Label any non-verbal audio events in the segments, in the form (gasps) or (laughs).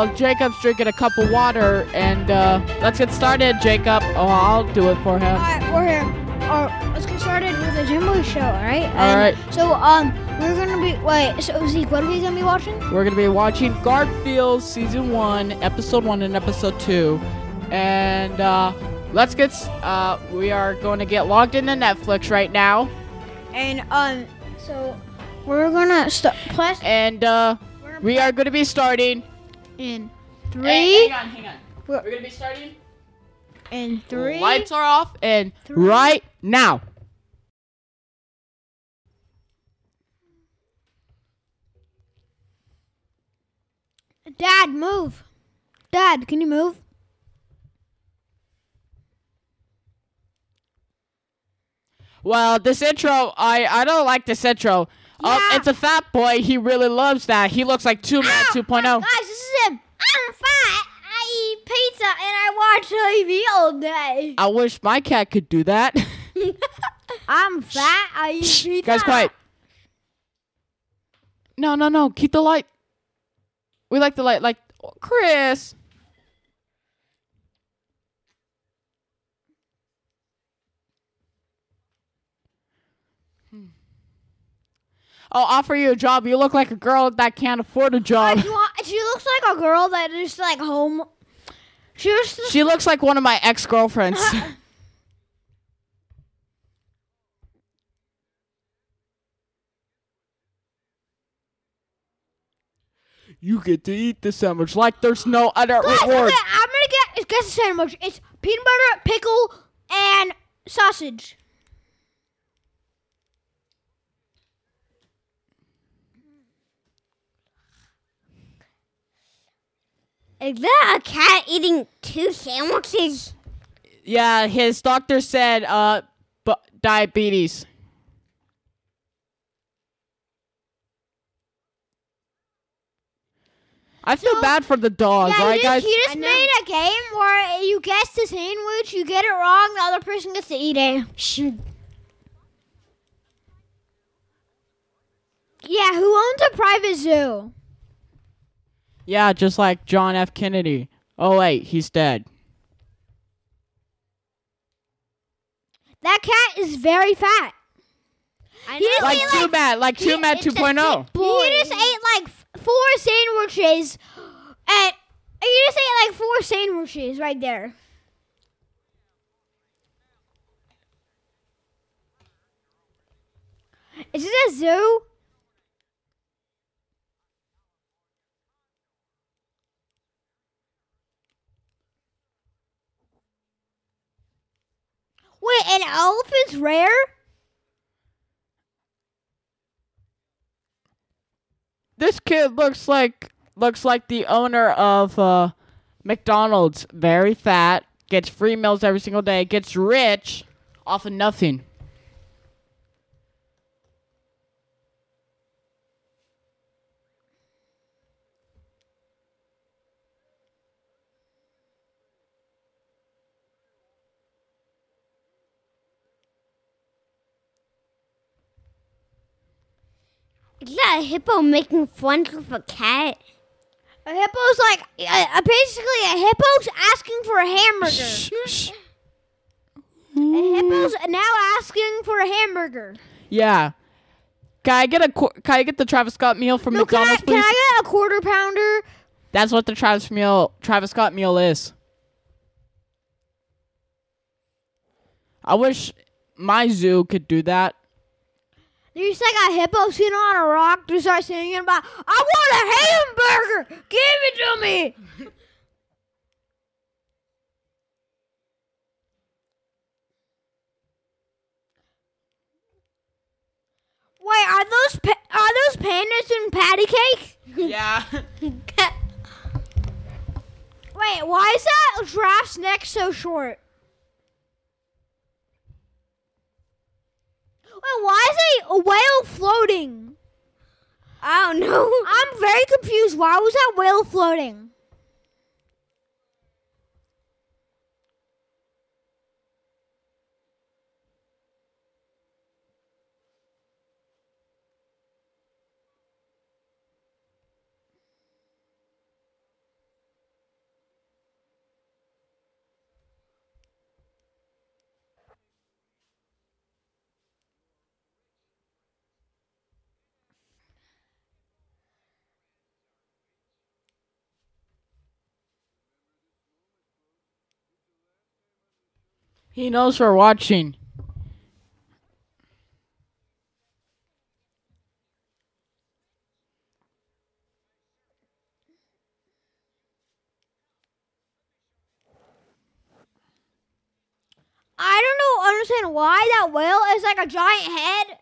Well, Jacob's drinking a cup of water, and uh, let's get started, Jacob. Oh, I'll do it for him. Alright, for him. Alright, let's get started with the JEM Boys show, alright? Alright. So, um, we're gonna be, wait, so Zeke, what are we gonna be watching? We're gonna be watching Garfield season one, episode one, and episode two, and uh, let's get. Uh, we are going to get logged into Netflix right now, And, um, so, we're gonna start, plus, and uh, we are going to be starting. In three, hang on, hang on. We're- We're gonna be starting. in three, Lights are off, and three. right now. Dad, move. Dad, can you move? Well, this intro, I I don't like this intro. Um, Yeah. it's a fat boy. He really loves that. He looks like Two Man Ow, 2.0. Guys, this is him. I'm fat. I eat pizza and I watch TV all day. I wish my cat could do that. (laughs) I'm fat. I eat Shh, pizza. guys, quiet. No, no, no. Keep the light. We like the light. Like Chris. I'll offer you a job. You look like a girl that can't afford a job. She wa- She looks like a girl that is like home. She was. She looks like one of my ex girlfriends. (laughs) you get to eat the sandwich like there's no other Guys, okay, I'm gonna get guess the sandwich. It's peanut butter, pickle, and sausage. Is that a cat eating two sandwiches? Yeah, his doctor said uh bu- diabetes. I feel So- bad for the dog, yeah, right, he guys? just, he I just made a game where you guess the sandwich, you get it wrong, the other person gets to eat it. Shoot. Yeah, who owns a private zoo? Yeah, just like John F. Kennedy. Oh wait, he's dead. That cat is very fat. I He just Like too Two like Man, like Two Man oh. 2.0. He just ate like f- four sandwiches, and he just ate like four sandwiches right there. Is this a zoo? Wait, an elephant's rare? This kid looks like looks like the owner of uh, McDonald's. Very fat, gets free meals every single day, gets rich off of nothing. Is that a hippo making fun of a cat? A hippo's like uh, basically a hippo's asking for a hamburger. Shh, shh. A hippo's now asking for a hamburger. Yeah. Can I get a can I get the Travis Scott meal from No, can I, McDonald's, can? I get a quarter pounder? That's what the Travis meal Travis Scott meal is. I wish my zoo could do that. There's like a hippo sitting on a rock to start singing about, I want a hamburger! Give it to me! (laughs) Wait, are those pa- are those pandas in patty cake? (laughs) Yeah. (laughs) Wait, why is that giraffe's neck so short? Wait, why is a, a whale floating? I don't know. I'm very confused. Why was that whale floating? He knows we're watching. I don't know understand why that whale is like a giant head.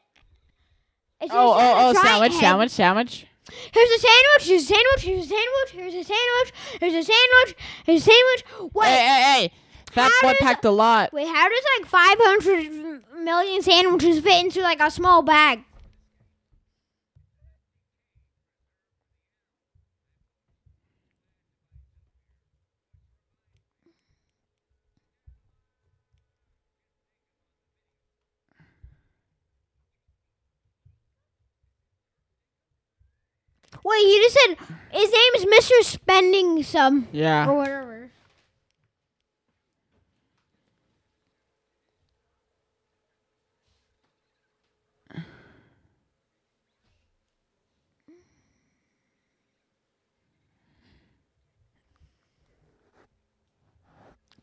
It's Oh, just oh, a oh, sandwich, head. sandwich, sandwich. Here's a sandwich. Here's a sandwich. Here's a sandwich. Here's a sandwich. Here's a sandwich. Here's a sandwich. Wait, Hey, hey, hey! Fat How boy does- packed a lot. wait. How does like 500 million sandwiches fit into like a small bag? Wait, you just said his name is Mr. Spending Some or Yeah. whatever.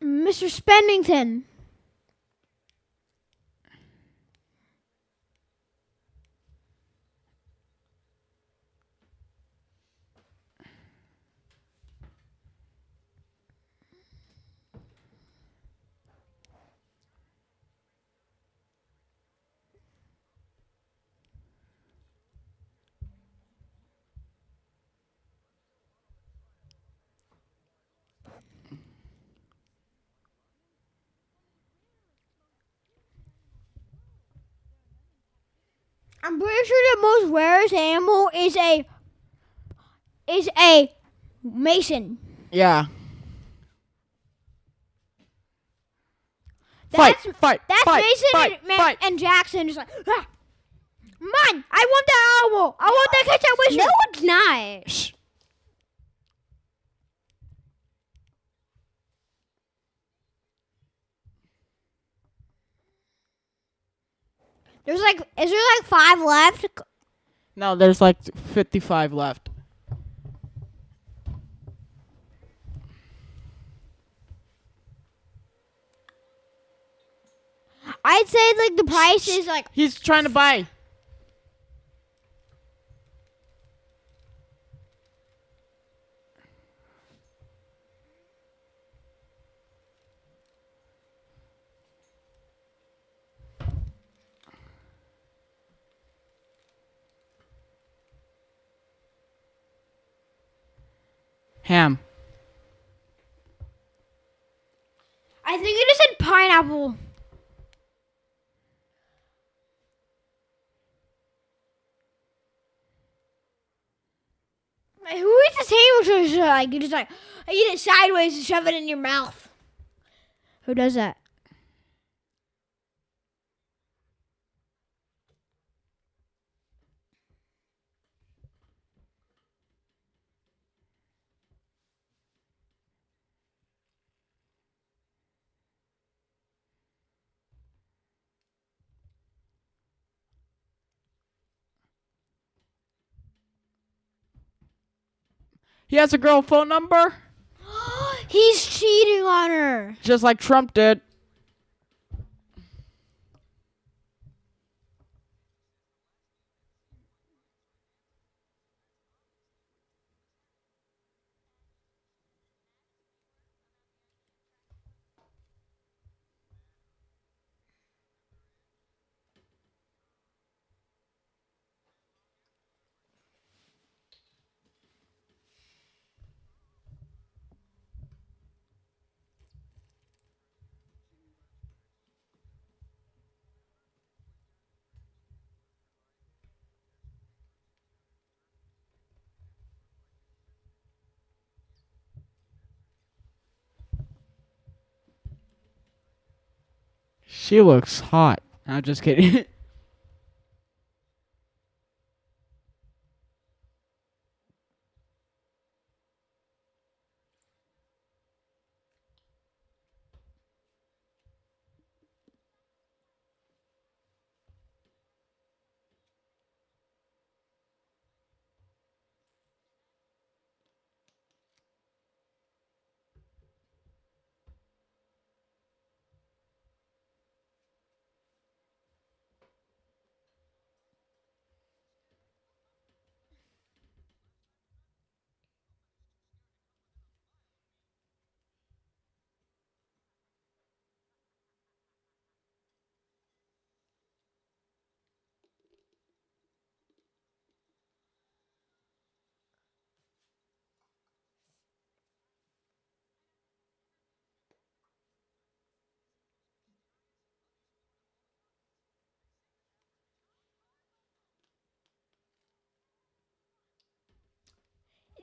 Mr. Spendington. I'm pretty sure the most rarest animal is a is a mason. Yeah. That's fight, fight, that's fight, Mason fight, and, Ma- fight. and Jackson is like, ah, man, I want that animal. I want that catch that wizard. No, it's not. Shh. There's like, is there like five left? No, there's like 55 left. I'd say like the price is like He's trying to buy. Ham. I think you just said pineapple. Who eats a sandwich? Like you just like eat it sideways and shove it in your mouth. Who does that? He has a girl phone number, (gasps) He's cheating on her. just like Trump did. She looks hot. I'm just kidding. (laughs)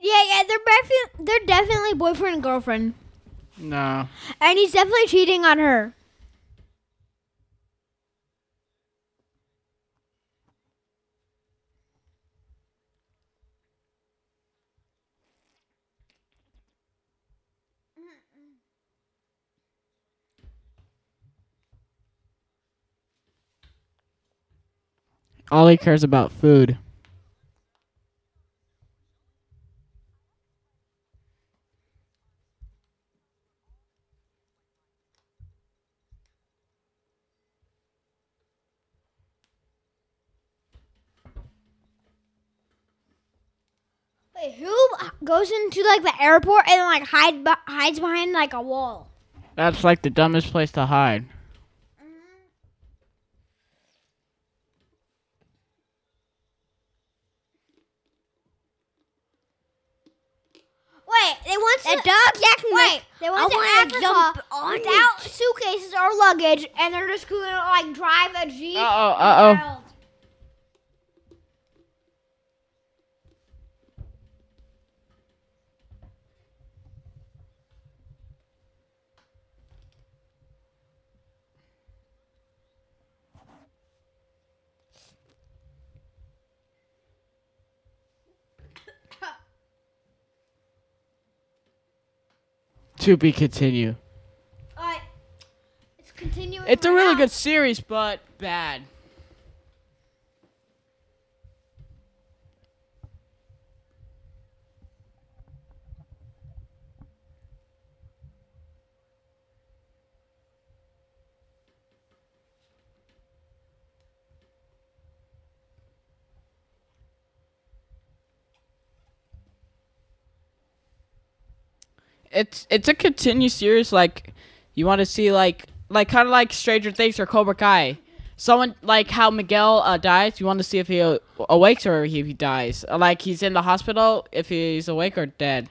Yeah, yeah, they're defi- they're definitely boyfriend and girlfriend, No. and he's definitely cheating on her. All he cares about food. Wait, who goes into like the airport and like hide be- hides behind like a wall? That's like the dumbest place to hide. Mm-hmm. Wait, they went to The dog Jack wait, they went I to wanna Africa jump on without suitcases or luggage, and they're just gonna like drive a jeep. Uh-oh, uh-oh. around. To be continued. Alright, it's continuing. It's a really now. good series, but bad. It's it's a continued series. Like you want to see like like kind of like Stranger Things or Cobra Kai. Someone like how Miguel uh, dies. You want to see if he uh, awakes or if he dies. Like he's in the hospital. If he's awake or dead.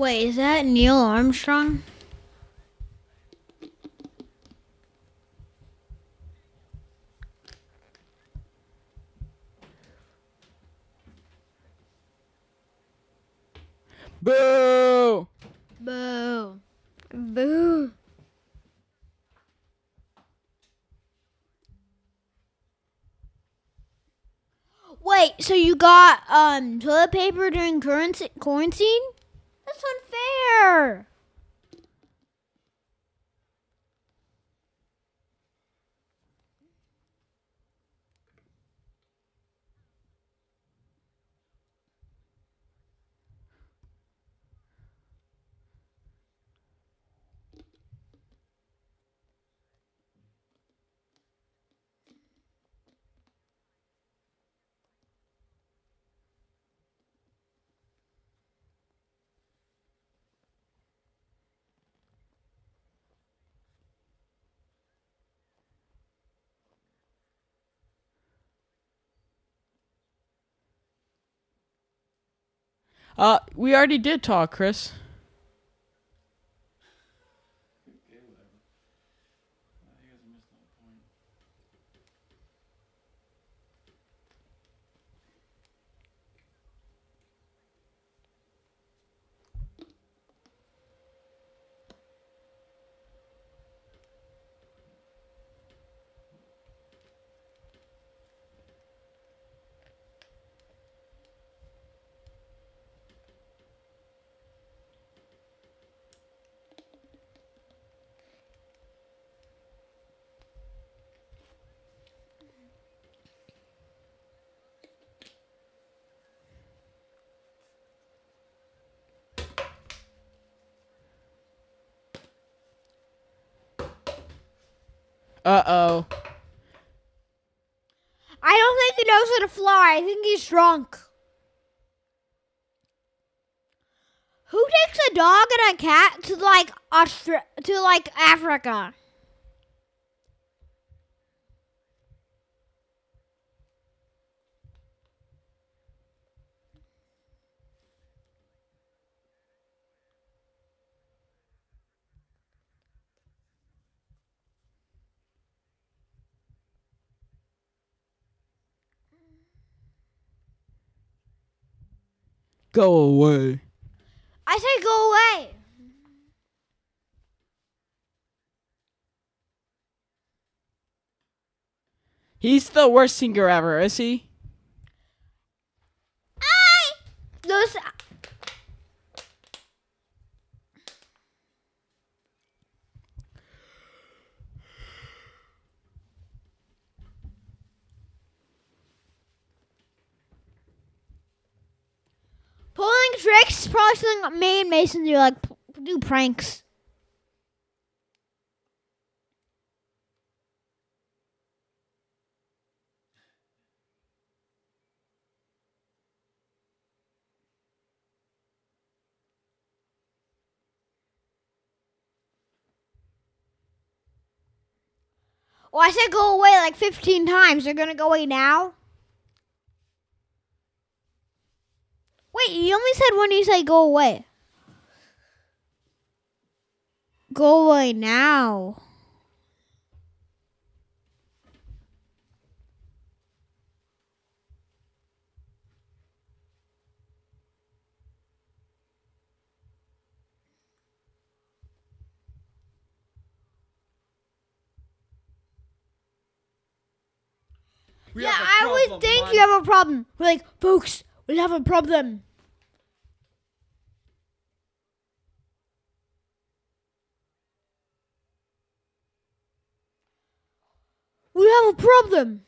Wait, is that Neil Armstrong? Boo! Boo. Boo. Wait, so you got um toilet paper during currency- quarantine? That's unfair. Uh, we already did talk, Chris. Uh oh. I don't think he knows how to fly. I think he's drunk. Who takes a dog and a cat to like Austra- to like Africa? Go away. I say go away. He's the worst singer ever, is he? Those pulling probably something me and Mason do like do pranks. Well, I said go away like 15 times. They're gonna go away now? Wait, you only said when you say go away. Go away now. We yeah, I would think you have a problem. We're like, folks, we have a problem. We have a problem.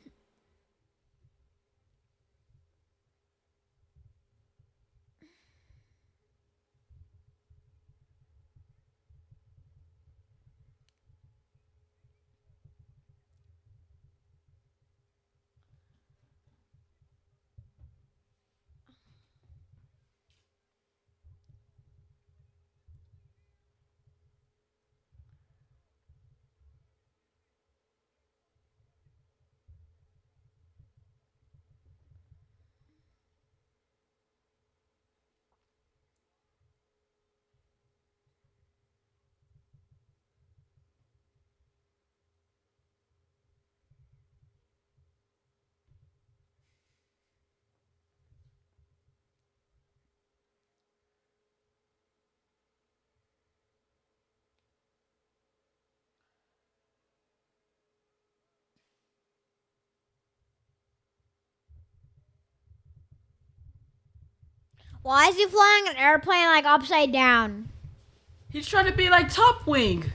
Why is he flying an airplane like upside down? He's trying to be like Top Wing.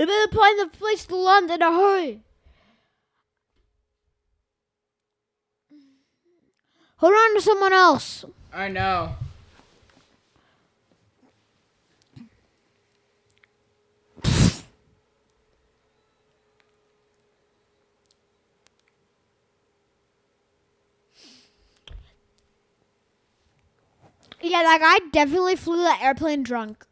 We better find the place to land in a hurry. Hold on to someone else. I know. Yeah, that guy definitely flew that airplane drunk.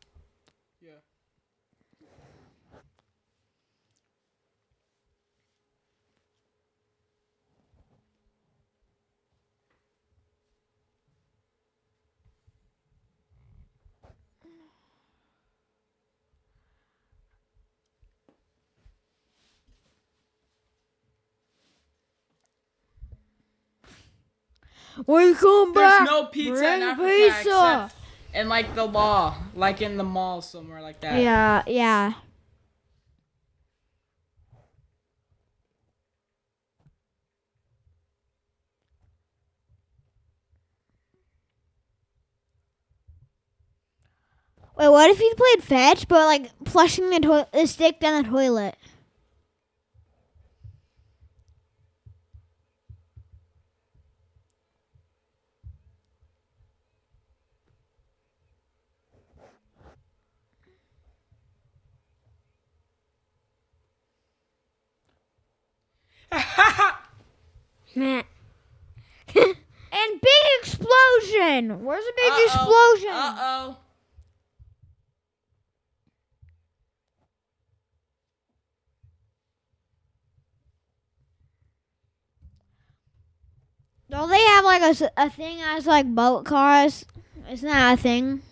We come back. There's no pizza in Africa pizza. except in like the law, like in the mall somewhere like that. Yeah, yeah. Wait, what if you played fetch, but like flushing the, to- the stick down the toilet? Explosion. Where's the big explosion? Uh oh. Don't they have like a thing as like boat cars? Isn't that a thing?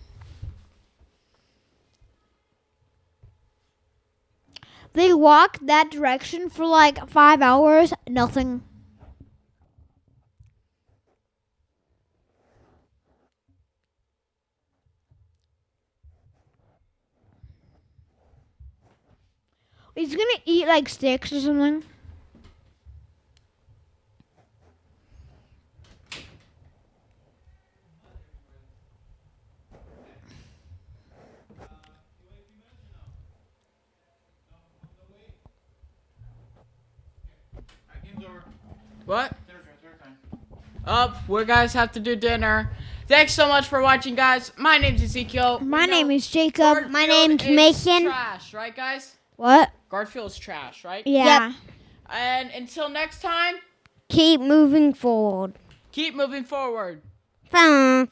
They walk that direction for like five hours, nothing. He's gonna eat like sticks or something. What? Up, we guys have to do dinner. Thanks so much for watching, guys. My name's Ezekiel. My name is Jacob. My name's is Mason. Trash, right, guys? What? Garfield's trash, right? Yeah. And until next time, Keep moving forward. keep moving forward. Fun.